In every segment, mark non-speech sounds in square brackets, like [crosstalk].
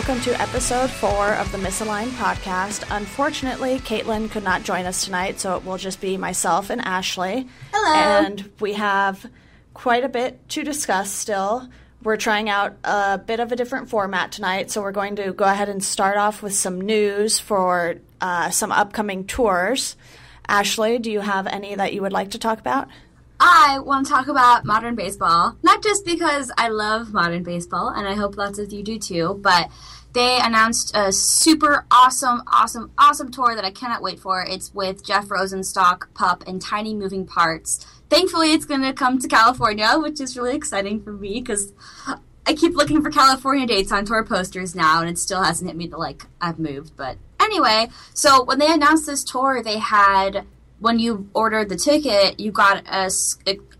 welcome to episode four of the Misaligned podcast. Unfortunately, Caitlin could not join us tonight, so it will just be myself and Ashley. Hello. And we have quite a bit to discuss still. We're trying out a bit of a different format tonight, so we're going to go ahead and start off with some news for uh, some upcoming tours. Ashley, do you have any that you would like to talk about? I want to talk about modern baseball, not just because I love modern baseball, and I hope lots of you do too, but they announced a super awesome, awesome, awesome tour that I cannot wait for. It's with Jeff Rosenstock, Pup, and Tiny Moving Parts. Thankfully, it's going to come to California, which is really exciting for me because I keep looking for California dates on tour posters now, and it still hasn't hit me that like I've moved. But anyway, so when they announced this tour, they had when you ordered the ticket, you got a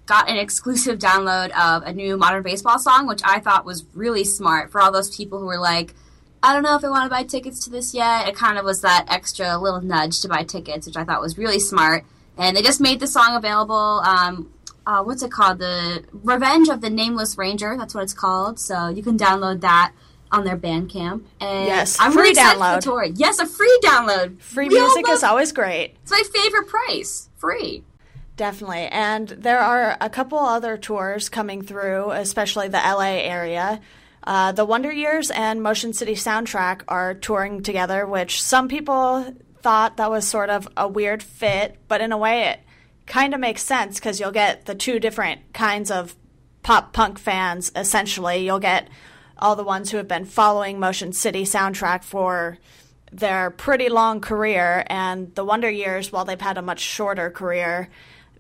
got an exclusive download of a new modern baseball song, which I thought was really smart for all those people who were like, I don't know if I want to buy tickets to this yet. It kind of was that extra little nudge to buy tickets, which I thought was really smart. And they just made the song available. Um, uh, what's it called? The Revenge of the Nameless Ranger. That's what it's called. So you can download that on their Bandcamp. And Yes, I'm free really download. For the. Yes, a free download. Free We music love- is always great. It's my favorite price. Free. Definitely. And there are a couple other tours coming through, especially the LA area. Uh, the Wonder Years and Motion City Soundtrack are touring together, which some people thought that was sort of a weird fit, but in a way it kind of makes sense because you'll get the two different kinds of pop punk fans essentially. You'll get all the ones who have been following Motion City Soundtrack for their pretty long career, and the Wonder Years, while they've had a much shorter career,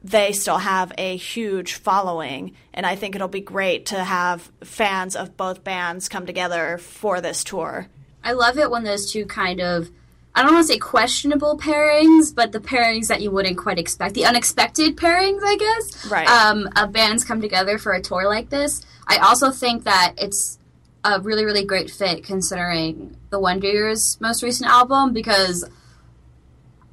they still have a huge following. And I think it'll be great to have fans of both bands come together for this tour. I love it when those two kind of I don't want to say questionable pairings, but the pairings that you wouldn't quite expect, the unexpected pairings, I guess. Right. Um, of bands come together for a tour like this. I also think that it's a really, really great fit considering the Wonder Years' most recent album because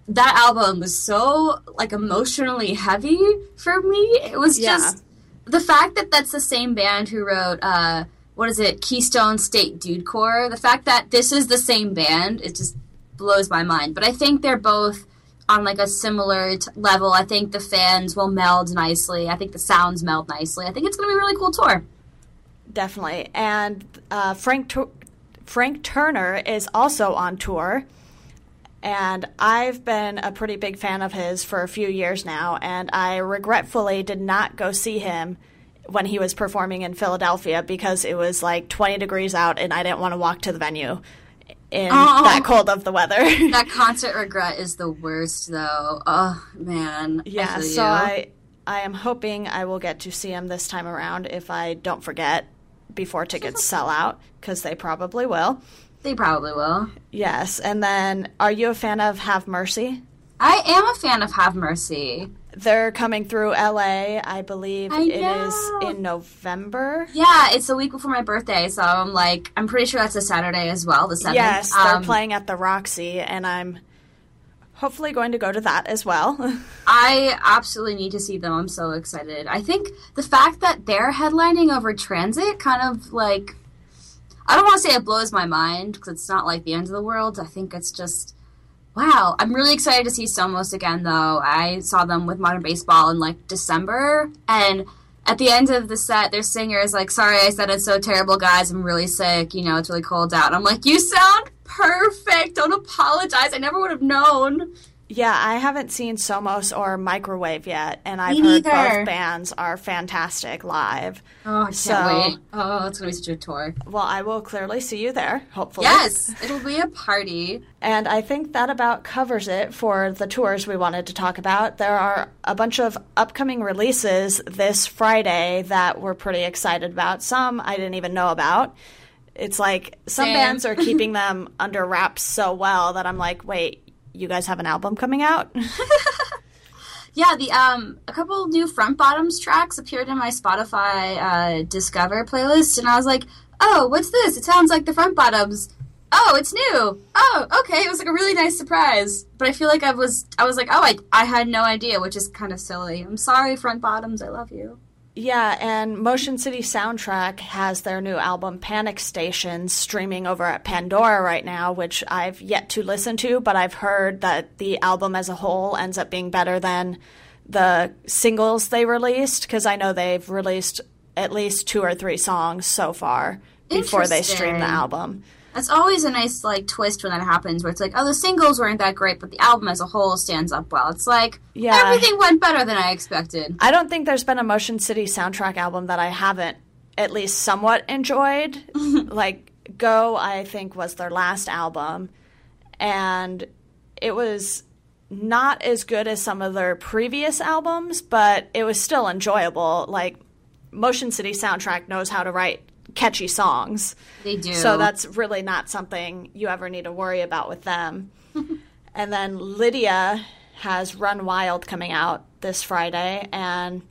that album was so like emotionally heavy for me. It was Yeah. just the fact that that's the same band who wrote uh what is it keystone state dude core the fact that this is the same band it just blows my mind. But i think they're both on like a similar t- level. I think the fans will meld nicely. I think the sounds meld nicely. I think it's going to be a really cool tour Definitely. And uh, Frank Tu- Frank Turner is also on tour. And I've been a pretty big fan of his for a few years now, and I regretfully did not go see him when he was performing in Philadelphia because it was like 20 degrees out and I didn't want to walk to the venue in Oh. that cold of the weather. [laughs] that concert regret is the worst though oh man I yeah, feel so. I I am hoping I will get to see him this time around if I don't forget before tickets sell out because they probably will. they probably will Yes, and then are you a fan of Have Mercy? i am a fan of have mercy They're coming through LA, I believe I it is in November. yeah it's a week before my birthday so i'm like i'm pretty sure that's a saturday as well the 7th Yes, they're Um, playing at the Roxy, and I'm hopefully going to go to that as well. [laughs] I absolutely need to see them. I'm so excited. I think the fact that they're headlining over Transit kind of like I don't want to say it blows my mind because it's not like the end of the world. I think it's just wow. I'm really excited to see Somos again though. I saw them with Modern Baseball in like December and at the end of the set, their singer is like, "Sorry, I said it's so terrible, guys. I'm really sick. You know, it's really cold out." I'm like, "You sound perfect. Don't apologize. I never would have known." yeah, I haven't seen Somos or Microwave yet, and I've Me heard neither. both bands are fantastic live. Oh, I can't So- wait. Oh, it's gonna be such a tour. Well, I will clearly see you there, hopefully. Yes, it'll be a party. And I think that about covers it for the tours we wanted to talk about. There are a bunch of upcoming releases this Friday that we're pretty excited about. Some I didn't even know about. It's like some Same. bands are [laughs] keeping them under wraps so well that I'm like, wait, you guys have an album coming out? [laughs] Yeah, the um, a couple new Front Bottoms tracks appeared in my Spotify uh, Discover playlist, and I was like, "Oh, what's this? It sounds like the Front Bottoms." Oh, it's new. Oh, okay. It was like a really nice surprise, but I feel like I was, I was like, "Oh, I, I had no idea," which is kind of silly. I'm sorry, Front Bottoms. I love you. Yeah, and Motion City Soundtrack has their new album Panic Station streaming over at Pandora right now, which I've yet to listen to, but I've heard that the album as a whole ends up being better than the singles they released because I know they've released at least two or three songs so far before they stream the album. That's always a nice like twist when that happens, where it's like, oh, the singles weren't that great, but the album as a whole stands up well. It's like Yeah. everything went better than I expected. I don't think there's been a Motion City soundtrack album that I haven't at least somewhat enjoyed. [laughs] like Go, I think was their last album, and it was not as good as some of their previous albums, but it was still enjoyable. Like Motion City soundtrack knows how to write catchy songs. They do. So that's really not something you ever need to worry about with them. [laughs] and then Lydia has Run Wild coming out this Friday, and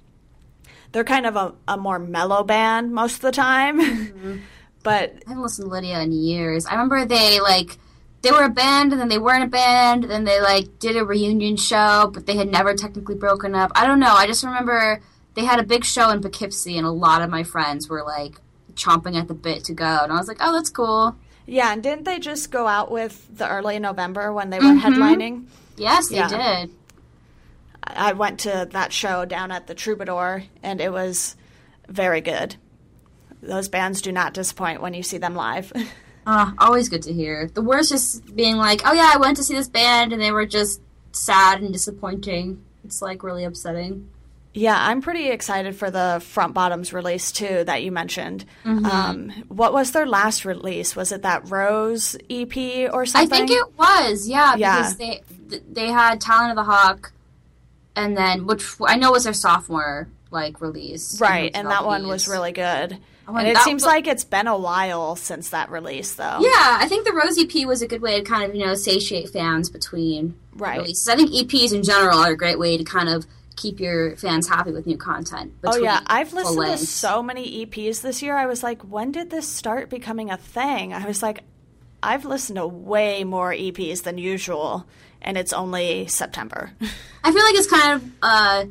they're kind of a, a more mellow band most of the time. Mm-hmm. [laughs] but I haven't listened to Lydia in years. I remember they like they were a band and then they weren't a band, then they like did a reunion show, but they had never technically broken up. I don't know. I just remember they had a big show in Poughkeepsie, and a lot of my friends were like chomping at the bit to go, and I was like, oh, that's cool. yeah, and didn't they just go out with the early November when they were Mhm. headlining? Yes, they did. I I went to that show down at the Troubadour, and it was very good. Those bands do not disappoint when you see them live. Uh, [laughs] always good to hear. The worst is being like, oh yeah, I went to see this band and they were just sad and disappointing. It's like really upsetting. Yeah, I'm pretty excited for the Front Bottoms release too that you mentioned. Mm-hmm. Um, what was their last release? Was it that Rose EP or something? I think it was, yeah, Yeah. because they they had Talon of the Hawk, and then which I know was their sophomore like release, right, and that one was really good. Oh, and and it seems wa- like it's been a while since that release, though. Yeah, I think the Rose EP was a good way to kind of you know satiate fans between Right. releases. I think EPs in general are a great way to kind of keep your fans happy with new content. Oh yeah, I've listened to so many EPs this year. I was like, when did this start becoming a thing? I was like, I've listened to way more EPs than usual, and it's only September. [laughs] I feel like it's kind of uh,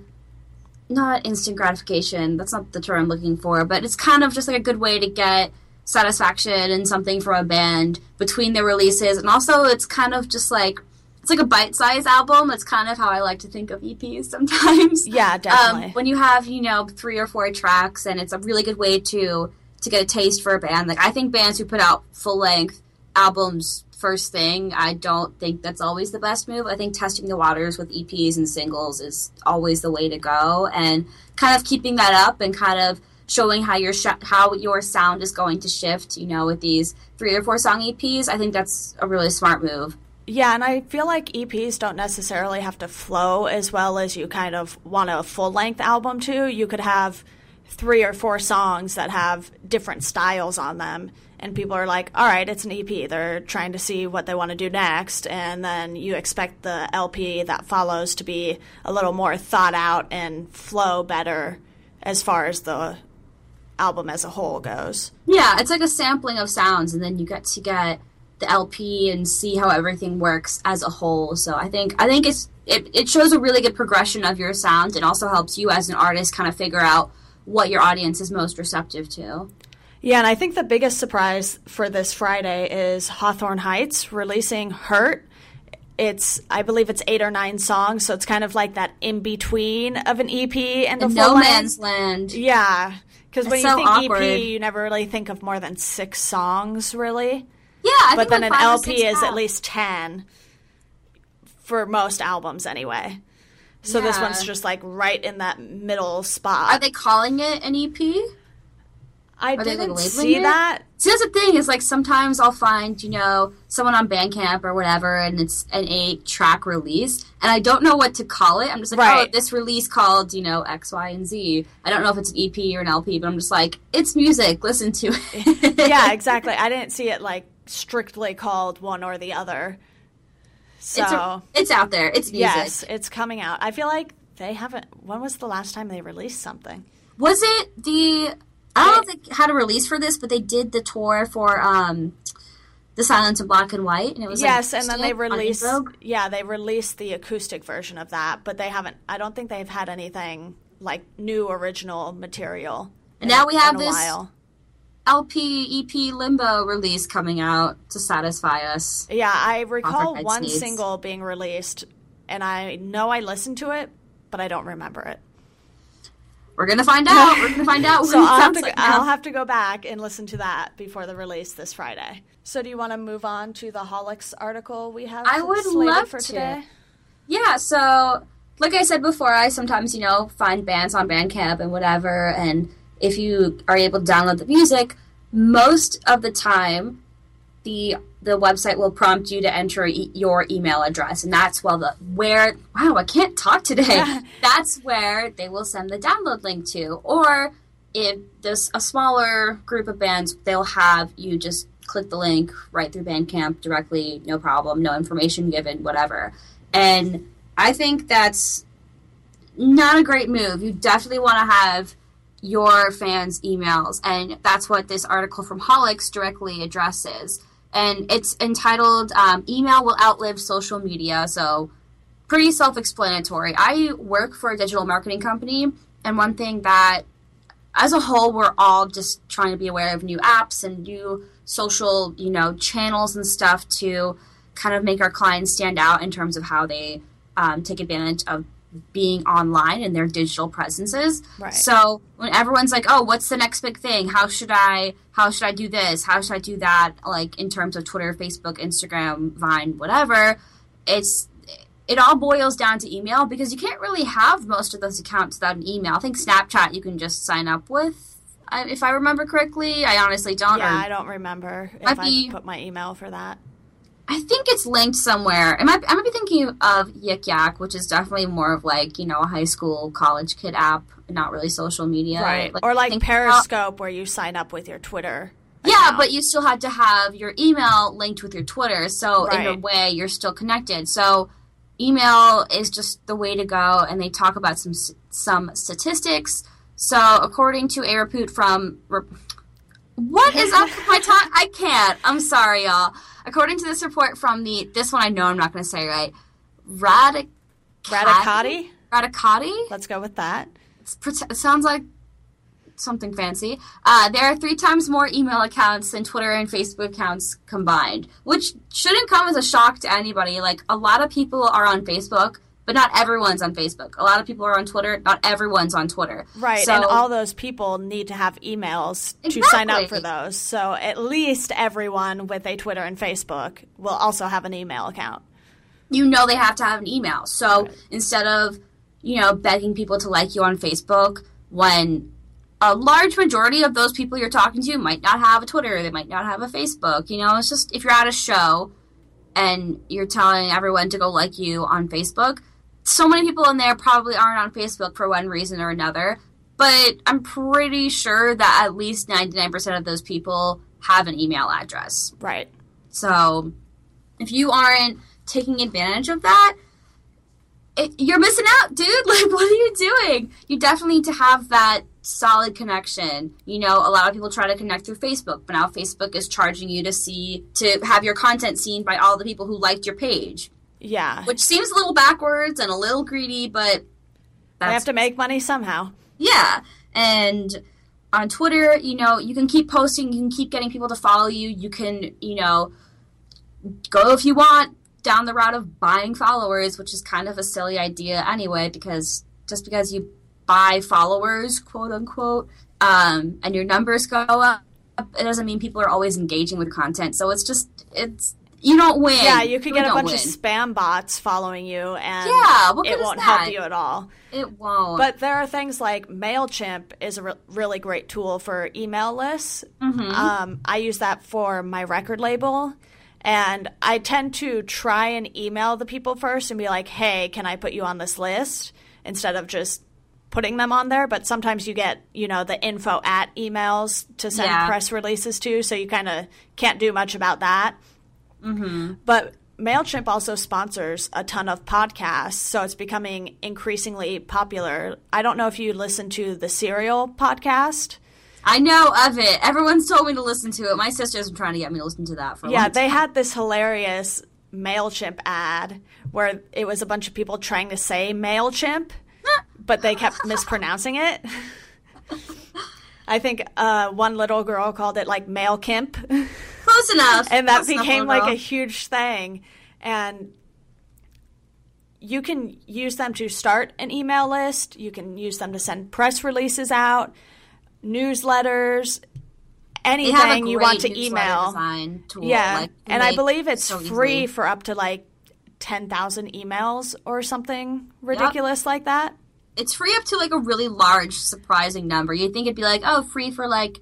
not instant gratification. That's not the term I'm looking for, but it's kind of just like a good way to get satisfaction and something from a band between their releases, and also it's kind of just like it's like a bite-sized album. That's kind of how I like to think of EPs sometimes. [laughs] yeah, definitely. Um, when you have you know three or four tracks, and it's a really good way to to get a taste for a band. Like I think bands who put out full length albums first thing, I don't think that's always the best move. I think testing the waters with EPs and singles is always the way to go, and kind of keeping that up and kind of showing how your sh- how your sound is going to shift. You know, with these three or four song EPs, I think that's a really smart move. Yeah, and I feel like EPs don't necessarily have to flow as well as you kind of want a full length album to. You could have three or four songs that have different styles on them, and people are like, all right, it's an EP. They're trying to see what they want to do next, and then you expect the LP that follows to be a little more thought out and flow better as far as the album as a whole goes. Yeah, it's like a sampling of sounds, and then you get to get the LP and see how everything works as a whole. So I think I think it's it, it shows a really good progression of your sound, and also helps you as an artist kind of figure out what your audience is most receptive to. Yeah, and I think the biggest surprise for this Friday is Hawthorne Heights releasing Hurt. It's, I believe it's eight or nine songs, so it's kind of like that in between of an EP and a full no man's land. Yeah, because when It's you so think awkward. EP, you never really think of more than six songs, really. Yeah, I but think then like an LP is at least ten for most albums, anyway. So this one's just like right in that middle spot. Are they calling it an EP? I like, didn't labeling see it? that. See, that's the thing is like sometimes I'll find you know someone on Bandcamp or whatever, and it's an eight track release, and I don't know what to call it. I'm just like, oh, Right. oh, this release called you know X, Y, and Z. I don't know if it's an EP or an LP, but I'm just like, it's music. Listen to it. [laughs] yeah, [laughs] exactly. I didn't see it like strictly called one or the other. So It's, a, it's out there. It's music. yes, it's coming out. I feel like they haven't. When was the last time they released something? Was it the? I don't know if had a release for this, but they did the tour for um, the Silence in Black and White, and it was like, yes, and then they released. Yeah, they released the acoustic version of that, but they haven't. I don't think they've had anything like new original material. And now we have a this while. LP EP Limbo release coming out to satisfy us. Yeah, I recall one needs. single being released, and I know I listened to it, but I don't remember it. We're gonna find out. We're gonna find out [laughs] So I'll have, to, like. I'll have to go back and listen to that before the release this Friday. So do you want to move on to the Haulix article we have I would love for to. today? Yeah, so like I said before, I sometimes, you know, find bands on Bandcamp and whatever, and if you are able to download the music, most of the time the the website will prompt you to enter e- your email address and that's well the where wow I can't talk today. [laughs] that's where they will send the download link to or if there's a smaller group of bands, they'll have you just click the link right through Bandcamp directly, no problem, no information given, whatever. And I think that's not a great move. You definitely want to have your fans' emails, and that's what this article from Haulix directly addresses. And it's entitled um, "Email Will Outlive Social Media," so pretty self-explanatory. I work for a digital marketing company, and one thing that as a whole, we're all just trying to be aware of new apps and new social, you know, channels and stuff to kind of make our clients stand out in terms of how they um, take advantage of being online and their digital presences. Right. So when everyone's like, "Oh, what's the next big thing? How should I? How should I do this? How should I do that?" Like in terms of Twitter, Facebook, Instagram, Vine, whatever, it's it all boils down to email because you can't really have most of those accounts without an email. I think Snapchat you can just sign up with, if I remember correctly. I honestly don't. Yeah, I don't remember if I put my email for that. I think it's linked somewhere. I might, I might be thinking of Yik Yak, which is definitely more of like you know a high school college kid app, not really social media. right. Like, or like Periscope where you sign up with your Twitter. Yeah, account. but you still had to have your email linked with your Twitter, so in a way you're still connected. So email is just the way to go, and they talk about some some statistics. So according to a report from what is up with my time? I can't. I'm sorry, y'all. According to this report from the this one, I know I'm not going to say right. Radic Radicati? Radicati. Let's go with that. It sounds like something fancy. Uh, there are three times more email accounts than Twitter and Facebook accounts combined, which shouldn't come as a shock to anybody. Like, a lot of people are on Facebook, but not everyone's on Facebook. A lot of people are on Twitter, not everyone's on Twitter. Right, So, and all those people need to have emails to sign up for those. So at least everyone with a Twitter and Facebook will also have an email account. you know they have to have an email. So instead of, you know, begging people to like you on Facebook when a large majority of those people you're talking to might not have a Twitter, they might not have a Facebook, you know, it's just if you're at a show and you're telling everyone to go like you on Facebook, so many people in there probably aren't on Facebook for one reason or another. But I'm pretty sure that at least 99% of those people have an email address. Right. So if you aren't taking advantage of that, it, you're missing out, dude. [laughs] Like, what are you doing? You definitely need to have that solid connection. You know, a lot of people try to connect through Facebook, but now Facebook is charging you to see, to have your content seen by all the people who liked your page, Yeah. which seems a little backwards and a little greedy, but I have to make money somehow. yeah. And on Twitter, you know, you can keep posting, you can keep getting people to follow you. You can, you know, go if you want down the route of buying followers, which is kind of a silly idea anyway, because just because you buy followers, quote unquote, um, and your numbers go up, it doesn't mean people are always engaging with content. So it's just, it's, you don't win. Yeah, you could really get a bunch of spam bots following you and Yeah, it won't help you at all. It won't. But there are things like MailChimp is a re- really great tool for email lists. Mm-hmm. Um, I use that for my record label. And I tend to try and email the people first and be like, hey, can I put you on this list? Instead of just putting them on there. But sometimes you get, you know, the info at emails to send Yeah. press releases to. So you kind of can't do much about that. Mm-hmm. But MailChimp also sponsors a ton of podcasts, so it's becoming increasingly popular. I don't know if you listen to the Serial podcast. I know of it. Everyone's told me to listen to it. My sister's been trying to get me to listen to that for a Yeah, they had this hilarious MailChimp ad where it was a bunch of people trying to say MailChimp. but they kept mispronouncing it. [laughs] I think uh, one little girl called it like MailChimp. [laughs] Close enough. and that Close became little like a huge thing. And you can use them to start an email list, you can use them to send press releases out, newsletters, They have a anything you want to email. tool, Yeah, like, and I believe it's so free easily. for up to like 10,000 emails or something ridiculous like that. It's free up to like a really large, surprising number. You'd think it'd be like, oh, free for like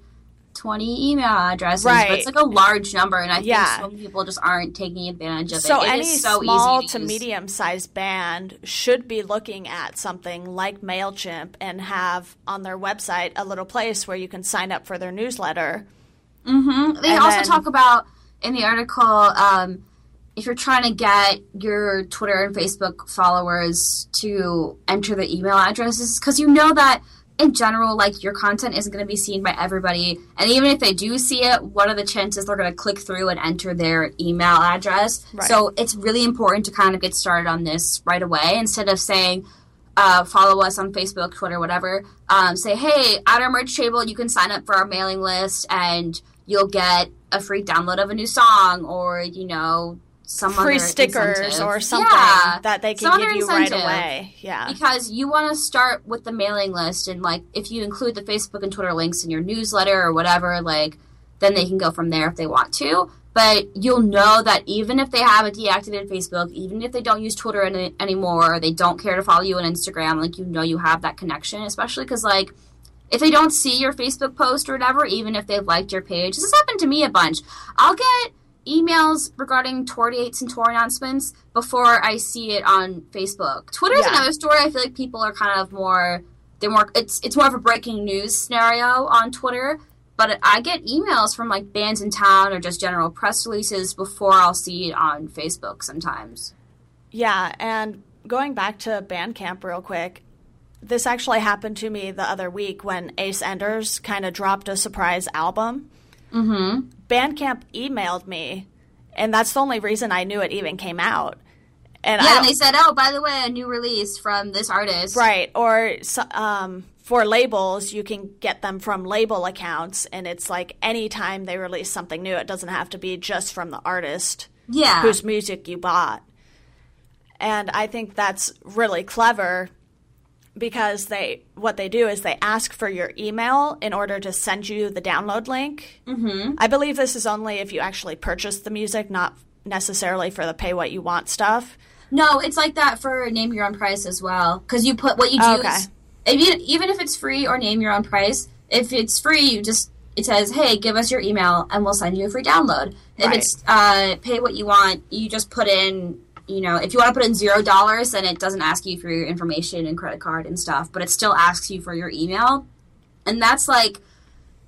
20 email addresses, Right. but it's like a large number, and I Yeah. think some people just aren't taking advantage of So it. It any is so small to, use. medium sized band should be looking at something like Mailchimp and have on their website a little place where you can sign up for their newsletter. Mm-hmm. They And also then- talk about in the article um, if you're trying to get your Twitter and Facebook followers to enter the email addresses, because you know that in general, like your content isn't going to be seen by everybody, and even if they do see it, what are the chances they're going to click through and enter their email address? Right. So it's really important to kind of get started on this right away instead of saying. Uh, follow us on Facebook, Twitter, whatever. Um, say, hey, at our merch table, you can sign up for our mailing list, and you'll get a free download of a new song, or you know, some Free stickers incentive. or something Yeah, that they can give you right away. Yeah. Because you want to start with the mailing list, and like if you include the Facebook and Twitter links in your newsletter or whatever, like then they can go from there if they want to. But you'll know that even if they have a deactivated Facebook, even if they don't use Twitter any, anymore, they don't care to follow you on Instagram, like you know you have that connection, especially because like if they don't see your Facebook post or whatever, even if they've liked your page, this has happened to me a bunch. I'll get emails regarding tour dates and tour announcements before I see it on Facebook. Twitter's Yeah. another story. I feel like people are kind of more they're more it's it's more of a breaking news scenario on Twitter. But I get emails from like Bandsintown or just general press releases before I'll see it on Facebook sometimes. Yeah, and going back to Bandcamp real quick, this actually happened to me the other week when Ace Enders kind of dropped a surprise album. Mm-hmm. Bandcamp emailed me, and that's the only reason I knew it even came out. And I Yeah, they said, "Oh, by the way, a new release from this artist." Right. Or um, for labels, you can get them from label accounts, and it's like anytime they release something new, it doesn't have to be just from the artist Yeah. whose music you bought. And I think that's really clever because they what they do is they ask for your email in order to send you the download link. Mm-hmm. I believe this is only if you actually purchase the music, not necessarily for the pay what you want stuff. No, it's like that for name your own price as well. Because you put what you do Okay. is if you, even if it's free or name your own price. If it's free, you just it says, "Hey, give us your email and we'll send you a free download." If Right. it's uh, pay what you want, you just put in. You know, if you want to put in zero dollars, then it doesn't ask you for your information and credit card and stuff, but it still asks you for your email, and that's like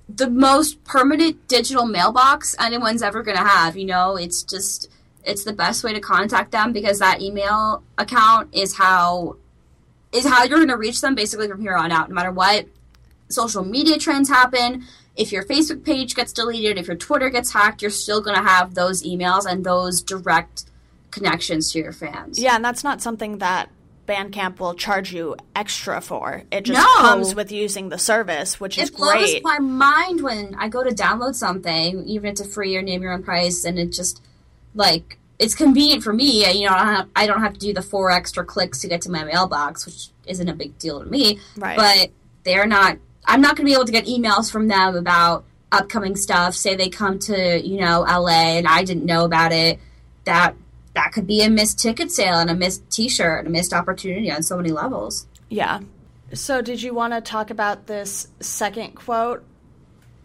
the most permanent digital mailbox anyone's ever going to have. You know, it's just it's the best way to contact them because that email account is how is how you're going to reach them basically from here on out no matter what social media trends happen if your facebook page gets deleted if your twitter gets hacked you're still going to have those emails and those direct connections to your fans Yeah, and that's not something that Bandcamp will charge you extra for. It just No. comes with using the service, which is it blows my mind when I go to download something, even if it's a free or name your own price, and it just like it's convenient for me. You know, I don't have, I don't have to do the four extra clicks to get to my mailbox, which isn't a big deal to me. Right. But they're not. I'm not going to be able to get emails from them about upcoming stuff. Say they come to you know LA and I didn't know about it. That that could be a missed ticket sale and a missed T-shirt and a missed opportunity on so many levels. yeah. So, did you want to talk about this second quote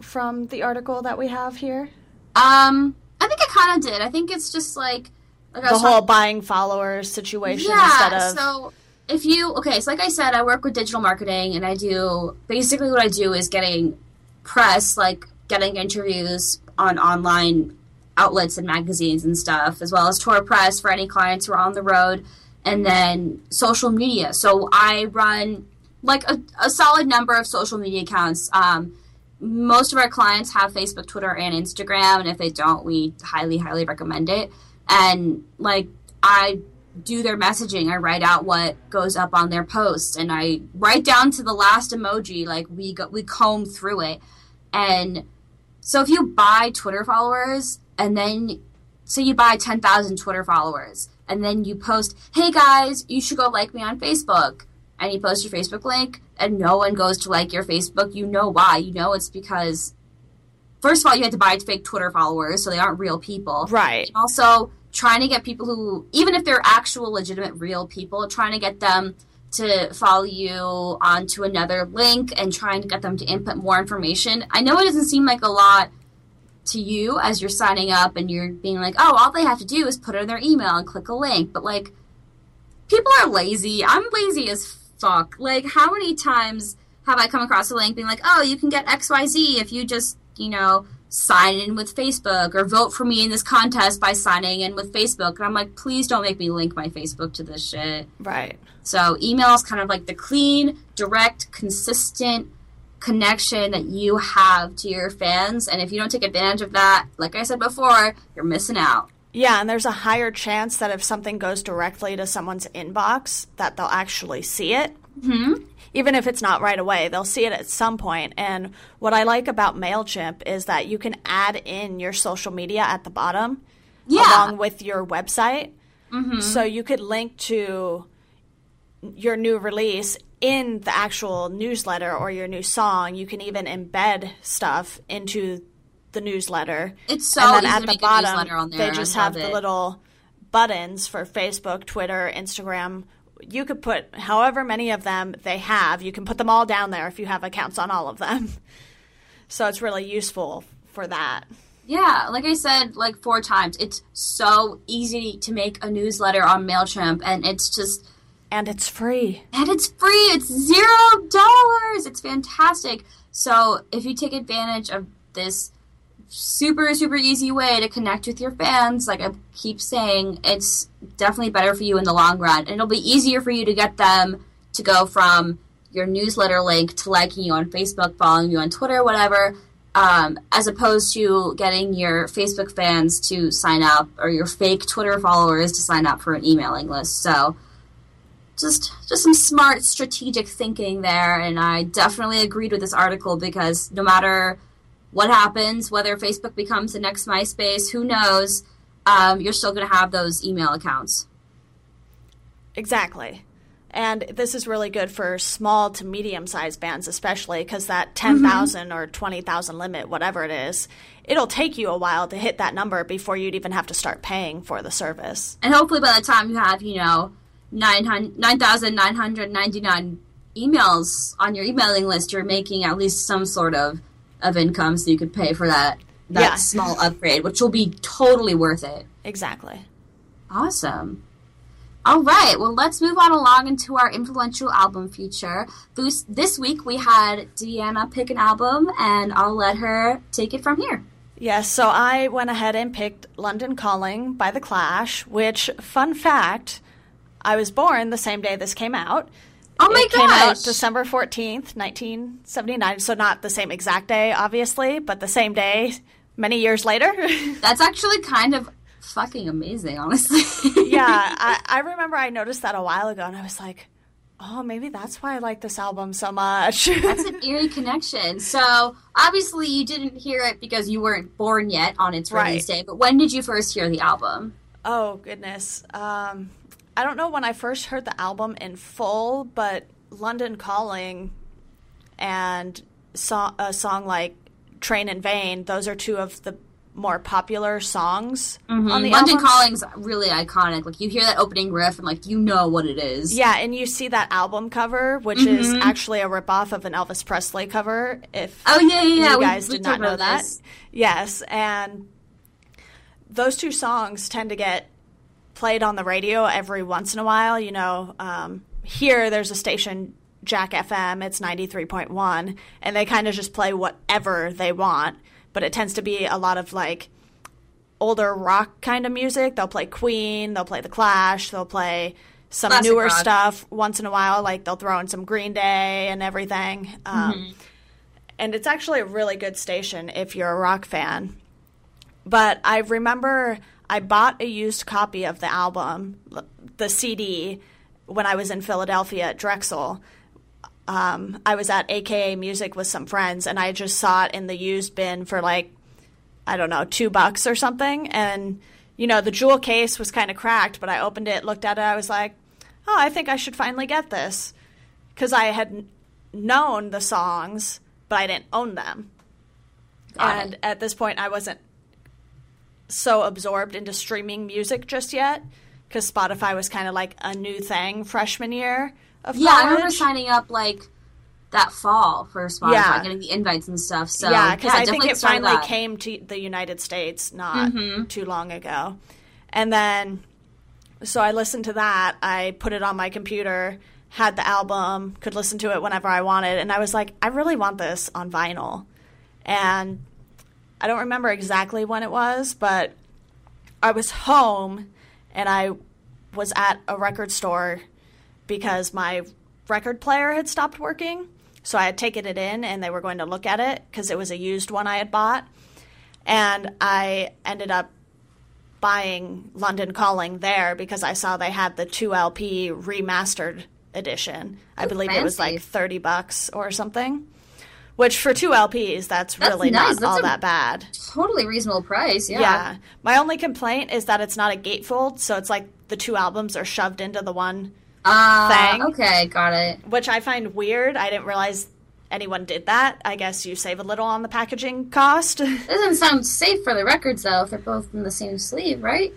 from the article that we have here? Um, I think I kind of did. I think it's just like, like The whole talking- buying followers situation yeah. instead of. So if you okay, so like I said, I work with digital marketing, and I do basically what I do is getting press, like getting interviews on online outlets and magazines and stuff, as well as tour press for any clients who are on the road, and then social media. So I run like a, a solid number of social media accounts. Um, most of our clients have Facebook, Twitter, and Instagram, and if they don't, we highly, highly recommend it. And like I do their messaging. I write out what goes up on their post, and I write down to the last emoji. Like we go, we comb through it, and so if you buy Twitter followers, and then say you buy ten thousand Twitter followers, and then you post, "Hey guys, you should go like me on Facebook," and you post your Facebook link, and no one goes to like your Facebook, you know why? You know it's because first of all, you had to buy fake Twitter followers, so they aren't real people. Right. Also, trying to get people who, even if they're actual, legitimate, real people, trying to get them to follow you onto another link and trying to get them to input more information. I know it doesn't seem like a lot to you as you're signing up and you're being like, oh, all they have to do is put in their email and click a link. But like, people are lazy. I'm lazy as fuck. Like, how many times have I come across a link being like, oh, you can get XYZ if you just, you know, sign in with Facebook or vote for me in this contest by signing in with Facebook. And I'm like, please don't make me link my Facebook to this shit. Right. So email is kind of like the clean, direct, consistent connection that you have to your fans. And if you don't take advantage of that, like I said before, you're missing out. Yeah, and there's a higher chance that if something goes directly to someone's inbox, that they'll actually see it. Mm-hmm. Even if it's not right away, they'll see it at some point. And what I like about MailChimp is that you can add in your social media at the bottom Yeah. along with your website. Mm-hmm. So you could link to your new release in the actual newsletter or your new song. You can even embed stuff into the newsletter. It's so and then easy at to the make a bottom, newsletter on there. they just have the little buttons for Facebook, Twitter, Instagram. You could put however many of them they have. You can put them all down there if you have accounts on all of them. [laughs] So it's really useful for that. Yeah, like I said like four times, it's so easy to make a newsletter on MailChimp and it's just And it's free. and it's free. It's zero dollars. It's fantastic. So if you take advantage of this super super easy way to connect with your fans, like I keep saying, it's definitely better for you in the long run. And it'll be easier for you to get them to go from your newsletter link to liking you on Facebook, following you on Twitter, whatever. Um, as opposed to getting your Facebook fans to sign up or your fake Twitter followers to sign up for an emailing list. So, just just some smart strategic thinking there and i definitely agreed with this article because no matter what happens whether facebook becomes the next myspace who knows um, you're still going to have those email accounts Exactly. And this is really good for small to medium sized bands, especially because that 10,000 or 20,000 limit, whatever it is, it'll take you a while to hit that number before you'd even have to start paying for the service. and hopefully by the time you have you know 900 9999 emails on your emailing list you're making at least some sort of of income so you could pay for that that Yeah. small upgrade which will be totally worth it Exactly. Awesome. All right, well, let's move on along into our influential album feature. This, this week we had Deanna pick an album, and I'll let her take it from here. Yes, so I went ahead and picked London Calling by The Clash, which, fun fact, I was born the same day this came out. Oh my it came out! December 14th, 1979. So not the same exact day, obviously, but the same day many years later. [laughs] That's actually kind of fucking amazing, honestly. [laughs] yeah, I, I remember I noticed that a while ago and I was like, oh, maybe that's why I like this album so much. [laughs] That's an eerie connection. So, obviously, you didn't hear it because you weren't born yet on its release Right. day, but when did you first hear the album? oh, goodness. Um, I don't know when I first heard the album in full, but London Calling and so- a song like Train in Vain, those are two of the more popular songs on the Mm-hmm. London album. Calling's really iconic. Like, you hear that opening riff, and, like, you know what it is. Yeah, and you see that album cover, which is actually a ripoff of an Elvis Presley cover. If Oh, yeah, yeah, you we- guys we did not know that, this. yes, and those two songs tend to get played on the radio every once in a while. You know, um, here there's a station, Jack FM, it's ninety three point one, and they kind of just play whatever they want, but it tends to be a lot of like older rock kind of music. They'll play Queen, they'll play The Clash, they'll play some Classic newer rock. stuff once in a while. Like they'll throw in some Green Day and everything. Um, Mm-hmm. And it's actually a really good station if you're a rock fan. But I remember I bought a used copy of the album, the CD, when I was in Philadelphia at Drexel. Um, I was at AKA Music with some friends, and I just saw it in the used bin for like, I don't know, two bucks or something. And, you know, the jewel case was kind of cracked, but I opened it, looked at it, I was like, oh, I think I should finally get this. Because I had known the songs, but I didn't own them. Got and it. at this point, I wasn't so absorbed into streaming music just yet because Spotify was kind of like a new thing freshman year of yeah, college. I remember signing up like that fall for Spotify, yeah. getting the invites and stuff. So yeah, because yeah, I think it finally that. came to the United States not mm-hmm. too long ago, and then so I listened to that. I put it on my computer, had the album, could listen to it whenever I wanted, and I was like, I really want this on vinyl, and I don't remember exactly when it was, but I was home and I was at a record store because my record player had stopped working. So I had taken it in and they were going to look at it because it was a used one I had bought. And I ended up buying London Calling there because I saw they had the 2LP remastered edition. I believe fancy. it was like 30 bucks or something. Which for two LPs, that's, that's really nice. not that's all that bad. Totally reasonable price. Yeah. Yeah. My only complaint is that it's not a gatefold, so it's like the two albums are shoved into the one uh, thing. Okay, got it. Which I find weird. I didn't realize anyone did that. I guess you save a little on the packaging cost. [laughs] It doesn't sound safe for the records though, if they're both in the same sleeve, right?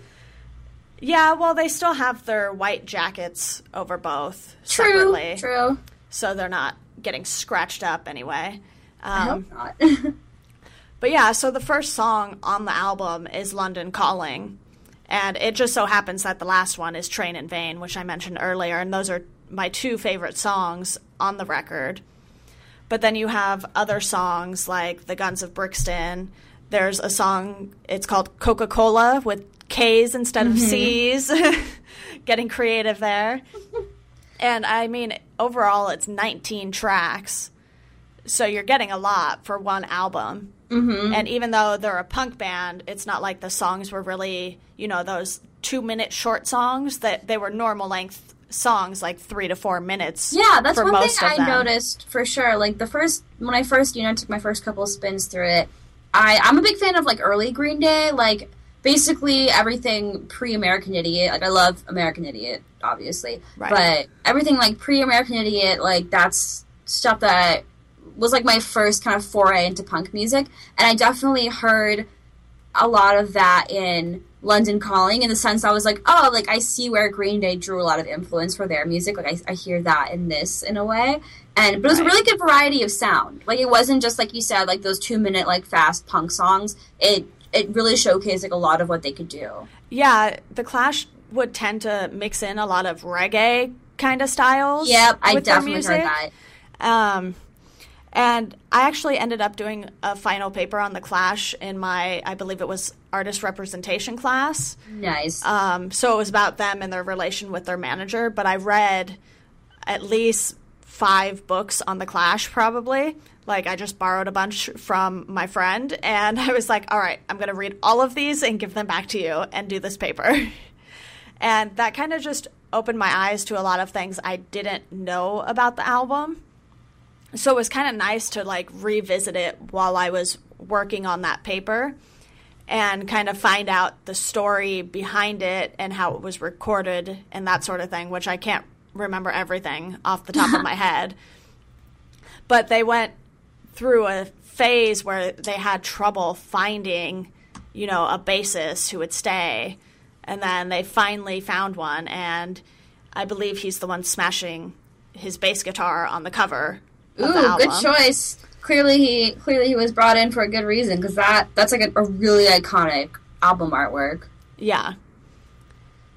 Yeah, well, they still have their white jackets over both true, separately. True. So they're not getting scratched up anyway. Um, I hope um, not. [laughs] but yeah, so the first song on the album is London Calling. And it just so happens that the last one is Train in Vain, which I mentioned earlier. And those are my two favorite songs on the record. But then you have other songs like The Guns of Brixton. There's a song, it's called Coca Cola with K's instead mm-hmm. of C's. [laughs] Getting creative there. [laughs] and I mean, overall, it's 19 tracks. So you're getting a lot for one album. Mm-hmm. And even though they're a punk band, it's not like the songs were really, you know, those two minute short songs that they were normal length songs, like three to four minutes. Yeah, that's one thing I them. noticed for sure. Like the first, when I first, you know, took my first couple of spins through it, I, I'm a big fan of like early Green Day. Like basically everything pre American Idiot. Like I love American Idiot, obviously, right. but everything like pre American Idiot, like that's stuff that was like my first kind of foray into punk music, and I definitely heard a lot of that in London Calling in the sense I was like, oh, like I see where Green Day drew a lot of influence for their music. Like I, I hear that in this in a way. And but it was right. a really good variety of sound. Like it wasn't just like you said, like those two minute like fast punk songs. It it really showcased like a lot of what they could do. Yeah, the Clash would tend to mix in a lot of reggae kind of styles. Yep, I definitely heard that. Um, and I actually ended up doing a final paper on the Clash in my, I believe it was artist representation class. Nice. Um, so it was about them and their relation with their manager. But I read at least five books on the Clash, probably. Like I just borrowed a bunch from my friend, and [laughs] I was like, all right, I'm going to read all of these and give them back to you and do this paper. [laughs] and that kind of just opened my eyes to a lot of things I didn't know about the album. So it was kind of nice to like revisit it while I was working on that paper and kind of find out the story behind it and how it was recorded and that sort of thing, which I can't remember everything off the top of my [laughs] head. But they went through a phase where they had trouble finding, you know, a bassist who would stay. And then they finally found one, and I believe he's the one smashing his bass guitar on the cover. Ooh, good choice. Clearly, he clearly he was brought in for a good reason because that that's like a, a really iconic album artwork. Yeah,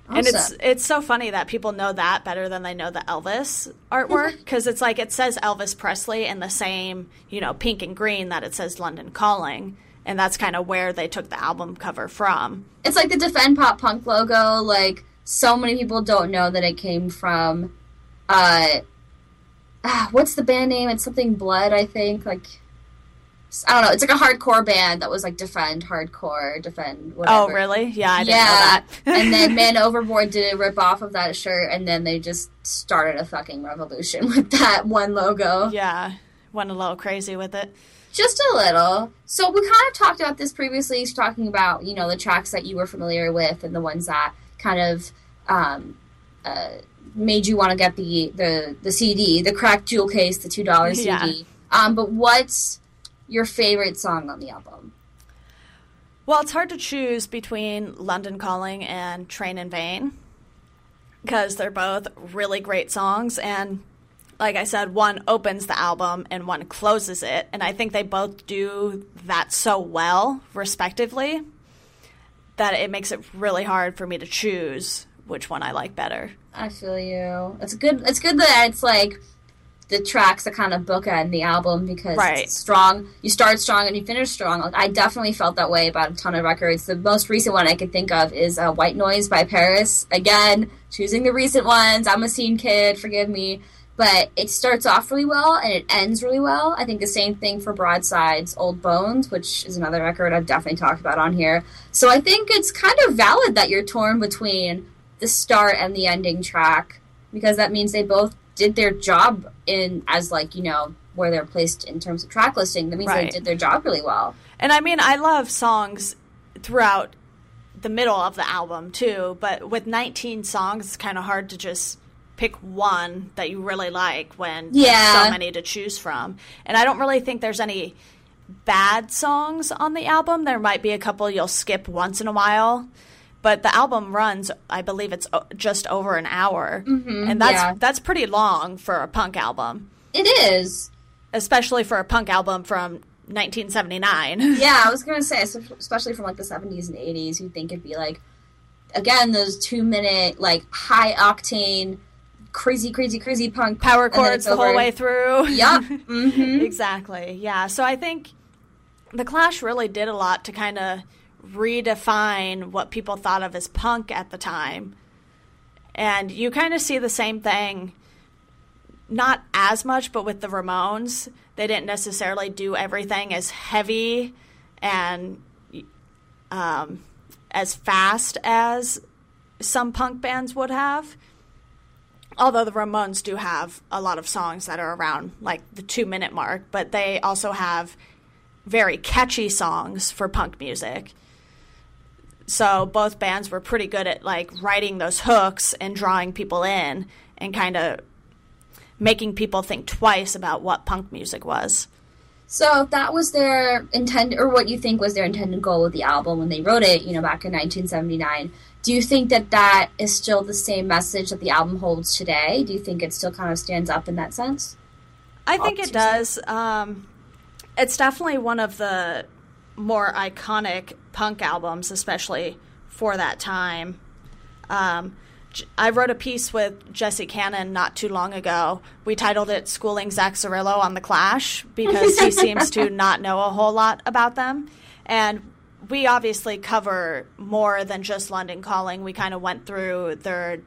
Awesome. And it's it's so funny that people know that better than they know the Elvis artwork [laughs] because it's like it says Elvis Presley in the same you know pink and green that it says London Calling, and that's kind of where they took the album cover from. It's like the Defend Pop Punk logo. Like so many people don't know that it came from, uh, what's the band name? It's something Blood, I think. Like I don't know. It's like a hardcore band that was like defend hardcore, defend whatever. Oh, really? Yeah, I didn't yeah. know that. [laughs] and then Man Overboard did a rip off of that shirt, and then they just started a fucking revolution [laughs] with that one logo. yeah, went a little crazy with it. Just a little. So we kind of talked about this previously, talking about you know the tracks that you were familiar with and the ones that kind of um, uh, made you want to get the, the the CD, the cracked jewel case, the two dollar CD. Yeah. Um, but what's your favorite song on the album? Well, it's hard to choose between London Calling and Train in Vain because they're both really great songs. And like I said, one opens the album and one closes it. And I think they both do that so well, respectively, that it makes it really hard for me to choose which one I like better. I feel you. It's good. It's good that it's like the tracks that kind of bookend the album because Right. it's strong. You start strong and you finish strong. Like I definitely felt that way about a ton of records. The most recent one I could think of is uh, "White Noise" by PVRIS. Again, choosing the recent ones. I'm a scene kid. Forgive me. But it starts off really well and it ends really well. I think the same thing for Broadside's Old Bones, which is another record I've definitely talked about on here. So I think it's kind of valid that you're torn between the start and the ending track because that means they both did their job in as like you know where they're placed in terms of track listing. That means Right. they did their job really well. And I mean, I love songs throughout the middle of the album too, but with 19 songs, it's kind of hard to just pick one that you really like when Yeah. there's so many to choose from. And I don't really think there's any bad songs on the album. There might be a couple you'll skip once in a while. But the album runs, I believe it's uh, just over an hour, mm-hmm. and that's yeah. that's pretty long for a punk album, It is. especially for a punk album from 1979. [laughs] Yeah, I was gonna say, especially from like the seventies and eighties, you'd think it'd be like, again, those two minute like high octane, crazy, crazy, crazy punk power chords the whole way through. [laughs] Yup. [laughs] hmm exactly. Yeah. So I think the Clash really did a lot to kind of redefine what people thought of as punk at the time. And you kind of see the same thing, not as much, but with the Ramones. They didn't necessarily do everything as heavy and um, as fast as some punk bands would have although the Ramones do have a lot of songs that are around like the two minute mark, but they also have very catchy songs for punk music. So both bands were pretty good at like writing those hooks and drawing people in and kind of making people think twice about what punk music was. So that was their intent, or what you think was their intended goal with the album when they wrote it, you know, back in 1979. Do you think that that is still the same message that the album holds today? Do you think it still kind of stands up in that sense? I think it does. Um, it's definitely one of the more iconic punk albums, especially for that time. Um, J- I wrote a piece with Jesse Cannon not too long ago. We titled it "Schooling Zach Zarillo on the Clash" because he [laughs] seems to not know a whole lot about them, and we obviously cover more than just London Calling. We kind of went through their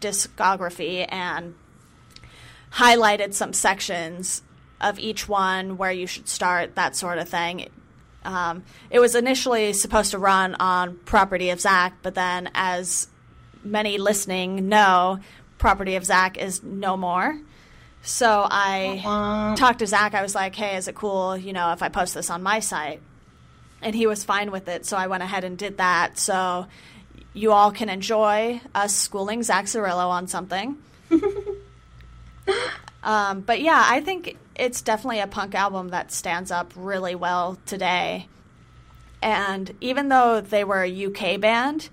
discography and highlighted some sections of each one where you should start, that sort of thing. Um, it was initially supposed to run on Property of Zach, but then, as many listening know, Property of Zach is no more. So I talked to Zach. I was like, hey, is it cool, you know, if I post this on my site? And he was fine with it. So I went ahead and did that. So you all can enjoy us schooling Zach Zarillo on something. [laughs] Um, but yeah, I think it's definitely a punk album that stands up really well today. And even though they were a UK band,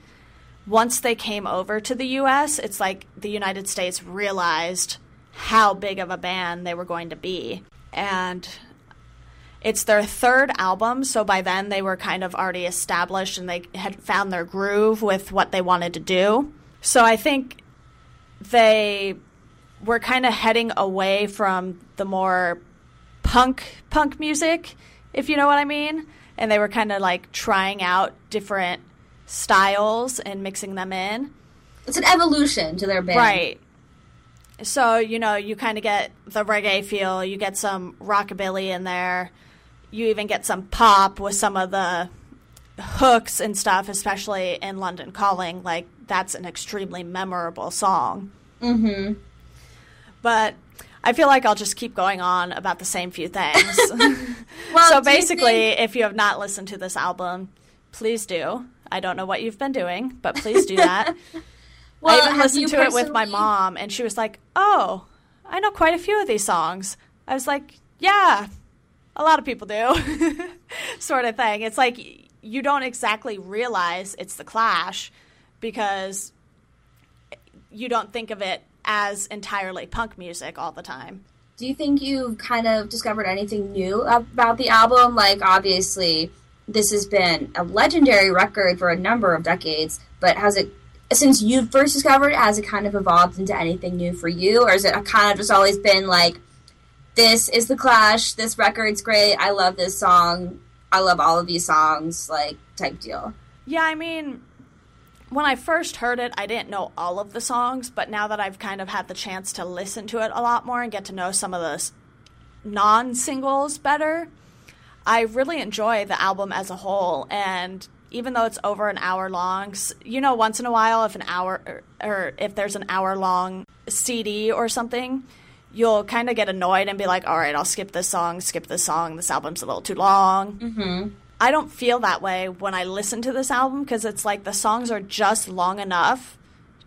once they came over to the US, it's like the United States realized how big of a band they were going to be. And it's their third album, so by then they were kind of already established and they had found their groove with what they wanted to do. So I think they were kind of heading away from the more punk punk music, if you know what I mean. And they were kind of like trying out different styles and mixing them in. It's an evolution to their band. Right. So, you know, you kind of get the reggae feel, you get some rockabilly in there, you even get some pop with some of the hooks and stuff, especially in London Calling. Like that's an extremely memorable song. Mm-hmm. But I feel like I'll just keep going on about the same few things. [laughs] Well, [laughs] so do you basically, think- if you have not listened to this album, please do. I don't know what you've been doing, but please do that. [laughs] Well, I even listened to it with my mom, and she was like, "Oh, I know quite a few of these songs." I was like, "Yeah, a lot of people do," [laughs] sort of thing. It's like you don't exactly realize it's the Clash because you don't think of it as entirely punk music all the time. Do you think you've kind of discovered anything new about the album? Like, obviously, this has been a legendary record for a number of decades, but has it, since you first discovered it, has it kind of evolved into anything new for you? Or is it kind of just always been like, this is The Clash, this record's great, I love this song, I love all of these songs, like, type deal? Yeah, I mean, when I first heard it, I didn't know all of the songs, but now that I've kind of had the chance to listen to it a lot more and get to know some of the non singles better, I really enjoy the album as a whole. And even though it's over an hour long, you know, once in a while, if an hour or, or if there's an hour long CD or something, you'll kind of get annoyed and be like, all right, I'll skip this song, skip this song. This album's a little too long. Mm-hmm. I don't feel that way when I listen to this album because it's like the songs are just long enough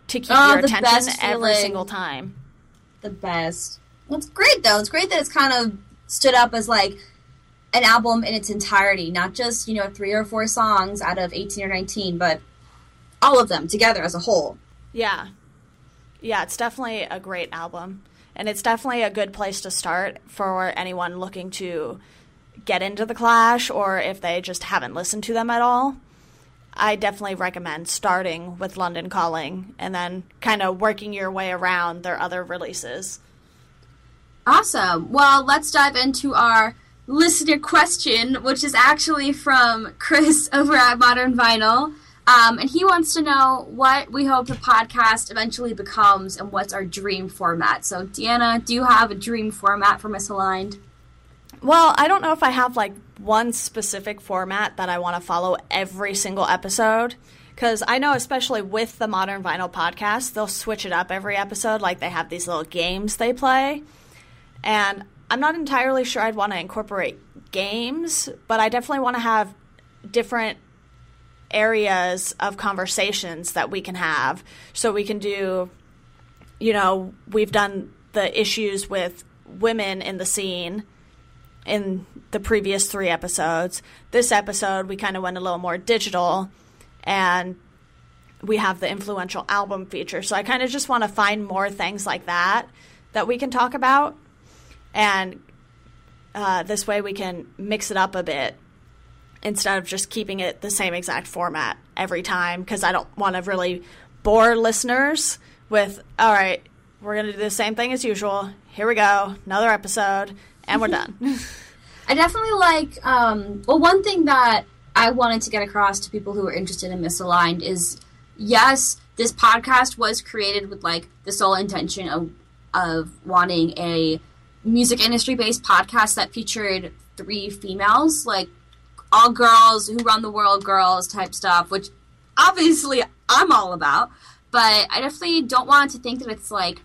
to keep Oh, your attention every feeling. single time. the best. It's great though. It's great that it's kind of stood up as like an album in its entirety, not just, you know, three or four songs out of 18 or 19, but all of them together as a whole. Yeah. Yeah, it's definitely a great album. And it's definitely a good place to start for anyone looking to get into The Clash or if they just haven't listened to them at all. I definitely recommend starting with London Calling and then kind of working your way around their other releases. Awesome. Well, let's dive into our listener question, which is actually from Chris [laughs] over at Modern Vinyl. Um, and he wants to know what we hope the podcast eventually becomes and what's our dream format. So, Deanna, do you have a dream format for Misaligned? Well, I don't know if I have like one specific format that I want to follow every single episode. Because I know, especially with the Modern Vinyl podcast, they'll switch it up every episode. Like they have these little games they play. And I'm not entirely sure I'd want to incorporate games, but I definitely want to have different areas of conversations that we can have. So we can do, you know, we've done the issues with women in the scene in the previous three episodes. This episode, we kind of went a little more digital and we have the influential album feature. So I kind of just want to find more things like that that we can talk about. And uh, this way we can mix it up a bit instead of just keeping it the same exact format every time because I don't want to really bore listeners with, all right, we're going to do the same thing as usual. Here we go, another episode, and we're done. [laughs] I definitely like. Um, well, one thing that I wanted to get across to people who are interested in Misaligned is, yes, this podcast was created with like the sole intention of of wanting a music industry based podcast that featured three females, like all girls who run the world, girls type stuff, which obviously I'm all about. But I definitely don't want to think that it's like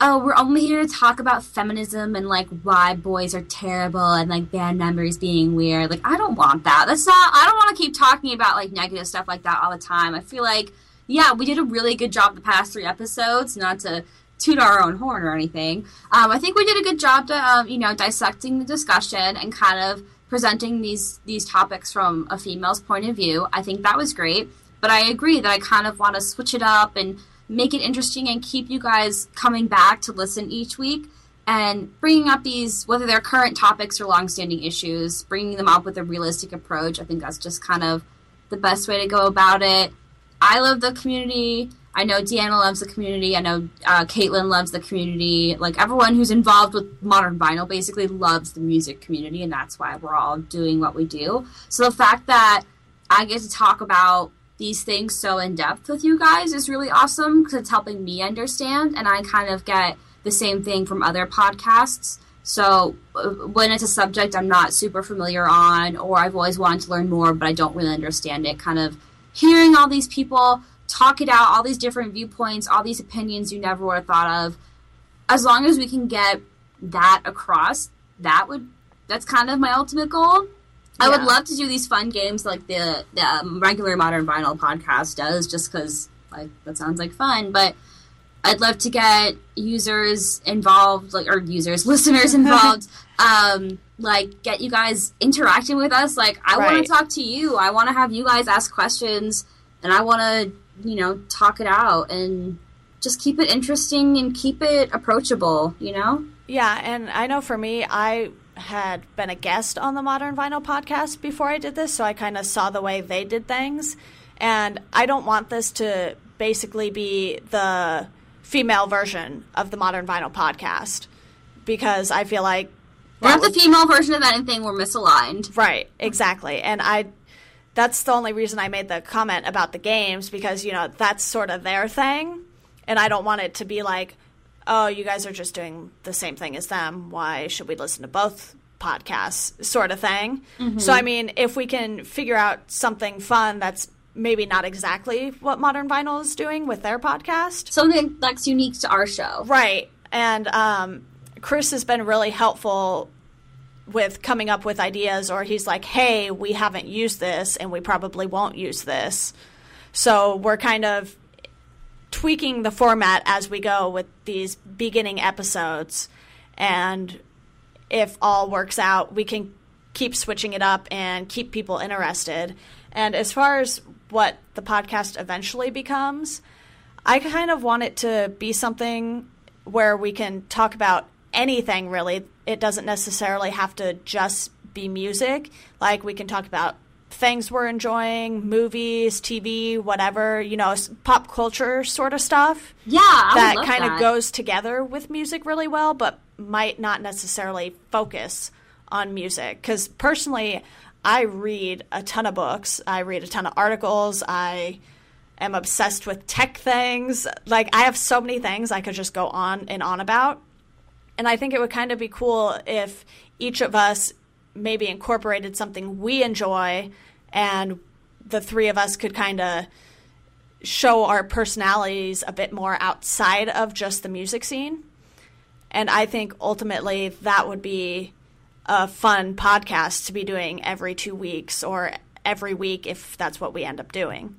oh, we're only here to talk about feminism and like why boys are terrible and like band members being weird. Like, I don't want that. That's not, I don't want to keep talking about like negative stuff like that all the time. I feel like, yeah, we did a really good job the past three episodes, not to toot our own horn or anything. Um, I think we did a good job to, um, you know, dissecting the discussion and kind of presenting these these topics from a female's point of view. I think that was great. But I agree that I kind of want to switch it up and make it interesting and keep you guys coming back to listen each week and bringing up these, whether they're current topics or longstanding issues, bringing them up with a realistic approach. I think that's just kind of the best way to go about it. I love the community. I know Deanna loves the community. I know uh, Caitlin loves the community. Like everyone who's involved with modern vinyl basically loves the music community, and that's why we're all doing what we do. So the fact that I get to talk about these things so in depth with you guys is really awesome because it's helping me understand, and I kind of get the same thing from other podcasts. So uh, when it's a subject I'm not super familiar on, or I've always wanted to learn more, but I don't really understand it, kind of hearing all these people talk it out, all these different viewpoints, all these opinions you never would have thought of. As long as we can get that across, that would that's kind of my ultimate goal. I would love to do these fun games like the the um, regular Modern Vinyl podcast does, just because like that sounds like fun. But I'd love to get users involved, like or users, [laughs] listeners involved. [laughs] um, like get you guys interacting with us. Like I want to talk to you. I want to have you guys ask questions, and I want to you know talk it out and just keep it interesting and keep it approachable. You know. Yeah, and I know for me, I had been a guest on the Modern Vinyl podcast before I did this, so I kind of saw the way they did things. And I don't want this to basically be the female version of the Modern Vinyl podcast because I feel like. We're not the female version of anything. We're misaligned. Right, exactly. And I that's the only reason I made the comment about the games because, you know, that's sort of their thing. And I don't want it to be like, oh, you guys are just doing the same thing as them. Why should we listen to both podcasts? Sort of thing. So, I mean, if we can figure out something fun that's maybe not exactly what Modern Vinyl is doing with their podcast. Something that's unique to our show. Right. And um, Chris has been really helpful with coming up with ideas, or he's like, hey, we haven't used this and we probably won't use this. So we're kind of tweaking the format as we go with these beginning episodes. And if all works out, we can keep switching it up and keep people interested. And as far as what the podcast eventually becomes, I kind of want it to be something where we can talk about anything really. It doesn't necessarily have to just be music. Like we can talk about things we're enjoying, movies, TV, whatever, you know, pop culture sort of stuff Yeah, that kind of goes together with music really well, but might not necessarily focus on music. Because personally, I read a ton of books, I read a ton of articles, I am obsessed with tech things. Like, I have so many things I could just go on and on about. And I think it would kind of be cool if each of us maybe incorporated something we enjoy and the three of us could kind of show our personalities a bit more outside of just the music scene. And I think ultimately that would be a fun podcast to be doing every two weeks or every week if that's what we end up doing.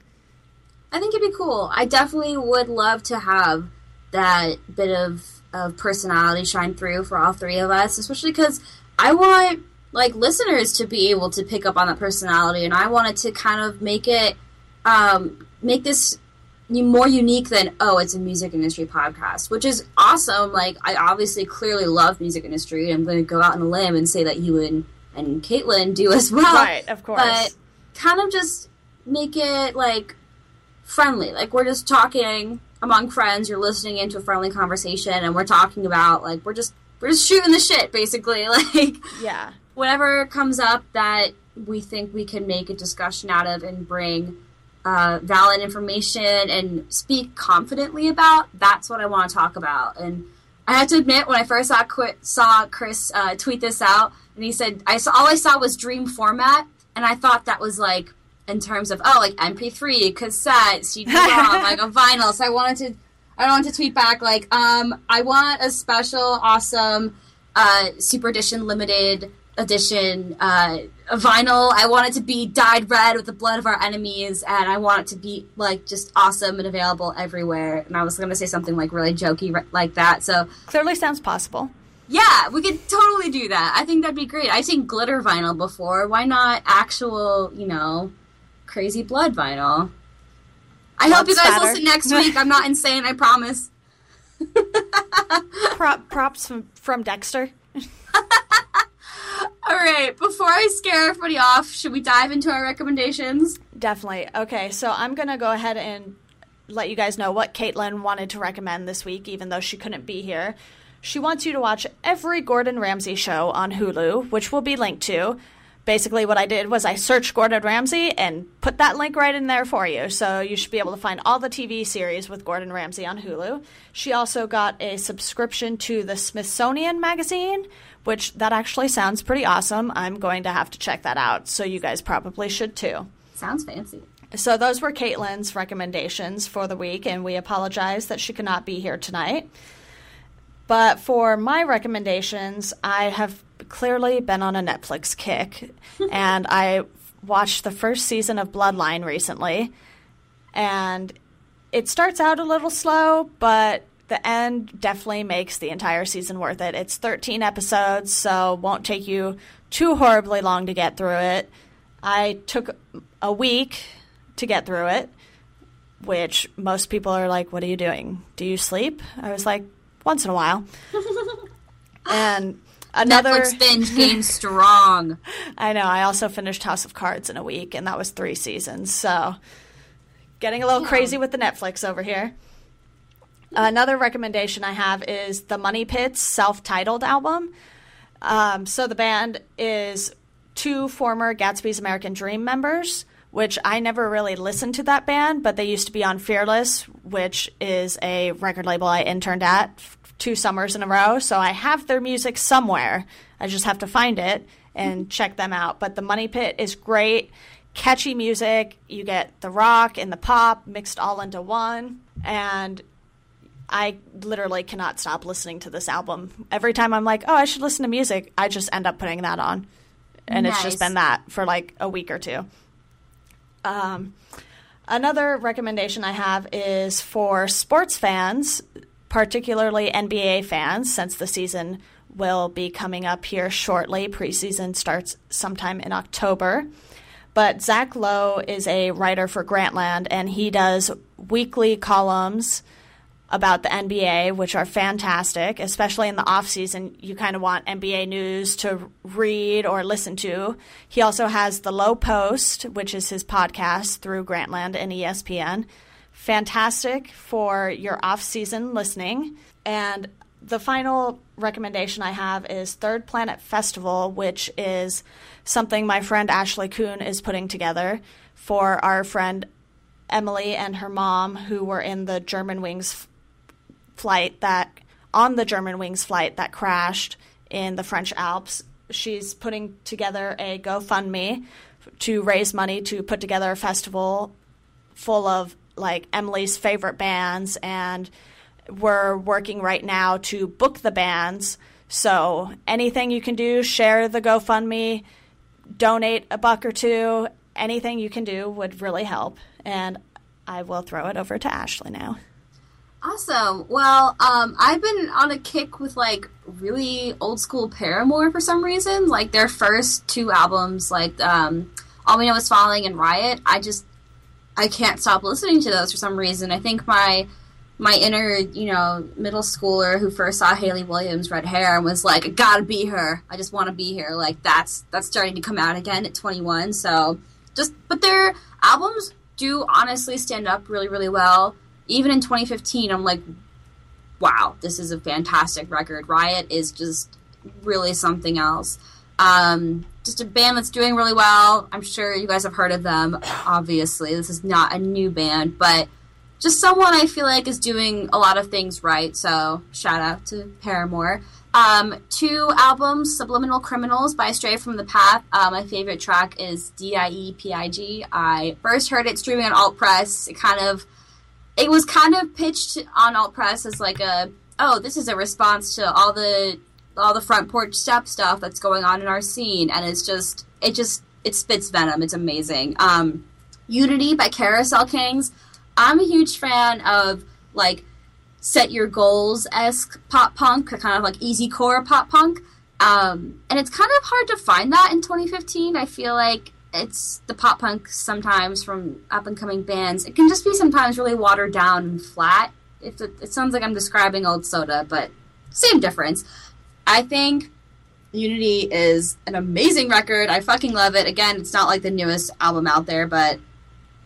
I think it'd be cool. I definitely would love to have that bit of, of personality shine through for all three of us, especially because I want like listeners to be able to pick up on that personality, and I wanted to kind of make it um, make this more unique than oh, it's a music industry podcast, which is awesome. Like I obviously clearly love music industry. I'm going to go out on a limb and say that you and and Caitlin do as well, Right, of course. But kind of just make it like friendly. Like we're just talking among friends. You're listening into a friendly conversation, and we're talking about like we're just we're just shooting the shit, basically. [laughs] Like Yeah. whatever comes up that we think we can make a discussion out of and bring uh, valid information and speak confidently about. That's what I want to talk about. And I have to admit, when I first saw Qu- saw Chris uh, tweet this out, and he said, "I saw all I saw was dream format," and I thought that was like in terms of oh, like MP3, cassette, CD-ROM, [laughs] like a vinyl. So I wanted to, I wanted to tweet back like, um, I want a special, awesome, uh, super edition, limited edition uh, vinyl. I want it to be dyed red with the blood of our enemies, and I want it to be like just awesome and available everywhere. And I was going to say something like really jokey ri- like that. So Clearly sounds possible. yeah, we could totally do that. I think that'd be great. I've seen glitter vinyl before. Why not actual, you know, crazy blood vinyl? I hope you guys spatter. listen next [laughs] week. I'm not insane, I promise. [laughs] Prop, props from, from Dexter. [laughs] All right, before I scare everybody off, should we dive into our recommendations? Definitely. Okay, so I'm going to go ahead and let you guys know what Caitlin wanted to recommend this week, even though she couldn't be here. She wants you to watch every Gordon Ramsay show on Hulu, which will be linked to. Basically what I did was I searched Gordon Ramsay and put that link right in there for you. So you should be able to find all the TV series with Gordon Ramsay on Hulu. She also got a subscription to the Smithsonian magazine, which that actually sounds pretty awesome. I'm going to have to check that out. So you guys probably should too. Sounds fancy. So those were Caitlin's recommendations for the week, and we apologize that she could not be here tonight. But for my recommendations, I have clearly been on a Netflix kick, [laughs] and I watched the first season of Bloodline recently, and it starts out a little slow, but the end definitely makes the entire season worth it. It's 13 episodes, so won't take you too horribly long to get through it. I took a week to get through it, which most people are like, What are you doing? Do you sleep? I was like, Once in a while. [laughs] and another Netflix binge game [laughs] strong. I know. I also finished House of Cards in a week, and that was three seasons. So, getting a little crazy with the Netflix over here. Another recommendation I have is the Money Pits self titled album. Um, so, the band is two former Gatsby's American Dream members, which I never really listened to that band, but they used to be on Fearless, which is a record label I interned at two summers in a row. So I have their music somewhere. I just have to find it and check them out. But the Money Pit is great, catchy music. You get the rock and the pop mixed all into one. And I literally cannot stop listening to this album. Every time I'm like, oh, I should listen to music, I just end up putting that on. And nice. it's just been that for like a week or two. Um, another recommendation I have is for sports fans, particularly NBA fans, since the season will be coming up here shortly. Preseason starts sometime in October. But Zach Lowe is a writer for Grantland, and he does weekly columns about the NBA, which are fantastic, especially in the off season. You kind of want NBA news to read or listen to. He also has the Lowe Post, which is his podcast through Grantland and ESPN. Fantastic for your off season listening. And the final recommendation I have is Third Planet Festival, which is something my friend Ashley Kuhn is putting together for our friend Emily and her mom, who were in the Germanwings flight that on the Germanwings flight that crashed in the French Alps. She's putting together a GoFundMe to raise money to put together a festival full of like Emily's favorite bands and we're working right now to book the bands. So anything you can do, share the GoFundMe, donate a buck or two, anything you can do would really help. And I will throw it over to Ashley now. Awesome. Well, um, I've been on a kick with like really old school Paramore for some reason. Like their first two albums, like um, All We Know Is Falling and Riot. I just I can't stop listening to those for some reason. I think my my inner, you know, middle schooler who first saw Hayley Williams red hair and was like, I gotta be her. I just want to be here. Like that's that's starting to come out again at 21. So just, but their albums do honestly stand up really, really well even in 2015, I'm like, wow, this is a fantastic record. Riot is just really something else. Um, just a band that's doing really well. I'm sure you guys have heard of them, obviously. This is not a new band, but just someone I feel like is doing a lot of things right. So, shout out to Paramore. Um, two albums, Subliminal Criminals by Stray from the Path. Uh, my favorite track is D-I-E-P-I-G. I first heard it streaming on Alt Press. It kind of it was kind of pitched on alt press as like a oh this is a response to all the all the front porch step stuff that's going on in our scene and it's just it just it spits venom it's amazing um, unity by carousel kings i'm a huge fan of like set your goals esque pop punk kind of like easy core pop punk um, and it's kind of hard to find that in 2015 i feel like it's the pop punk sometimes from up and coming bands. It can just be sometimes really watered down and flat. It, it sounds like I'm describing old soda, but same difference. I think Unity is an amazing record. I fucking love it. Again, it's not like the newest album out there, but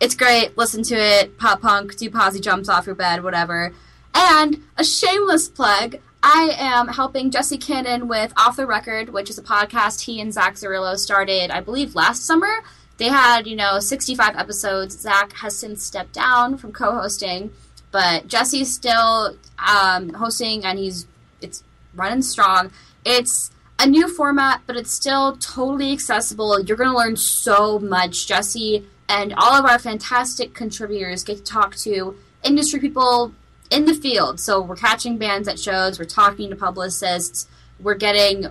it's great. Listen to it. Pop punk, do posse jumps off your bed, whatever. And a shameless plug. I am helping Jesse Cannon with Off the Record, which is a podcast he and Zach Zarillo started, I believe, last summer. They had, you know, 65 episodes. Zach has since stepped down from co-hosting, but Jesse's still um, hosting, and he's it's running strong. It's a new format, but it's still totally accessible. You're going to learn so much. Jesse and all of our fantastic contributors get to talk to industry people in the field. So we're catching bands at shows, we're talking to publicists, we're getting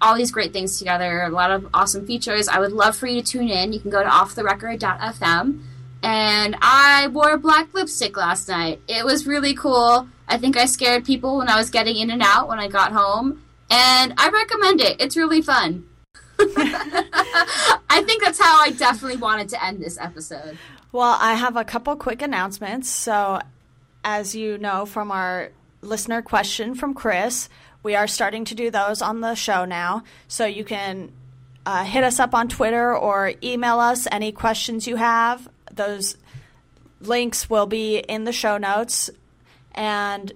all these great things together, a lot of awesome features. I would love for you to tune in. You can go to offtherecord.fm. And I wore black lipstick last night. It was really cool. I think I scared people when I was getting in and out when I got home. And I recommend it. It's really fun. [laughs] I think that's how I definitely wanted to end this episode. Well, I have a couple quick announcements. So, as you know from our listener question from Chris, we are starting to do those on the show now. So, you can uh, hit us up on Twitter or email us any questions you have. Those links will be in the show notes. And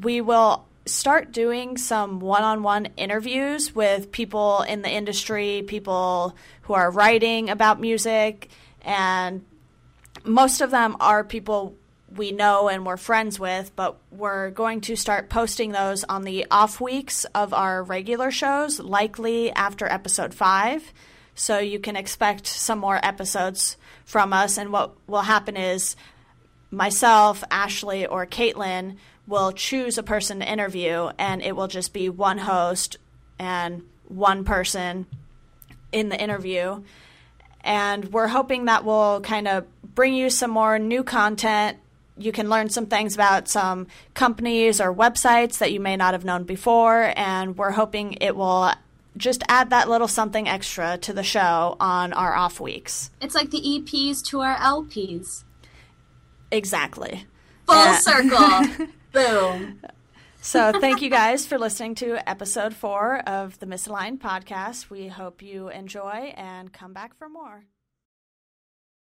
we will start doing some one on one interviews with people in the industry, people who are writing about music, and most of them are people we know and we're friends with, but we're going to start posting those on the off weeks of our regular shows, likely after episode five. So you can expect some more episodes from us. And what will happen is myself, Ashley, or Caitlin will choose a person to interview, and it will just be one host and one person in the interview. And we're hoping that will kind of bring you some more new content. You can learn some things about some companies or websites that you may not have known before. And we're hoping it will just add that little something extra to the show on our off weeks. It's like the EPs to our LPs. Exactly. Full circle. [laughs] Boom. So, thank you guys for listening to episode four of the Misaligned podcast. We hope you enjoy and come back for more.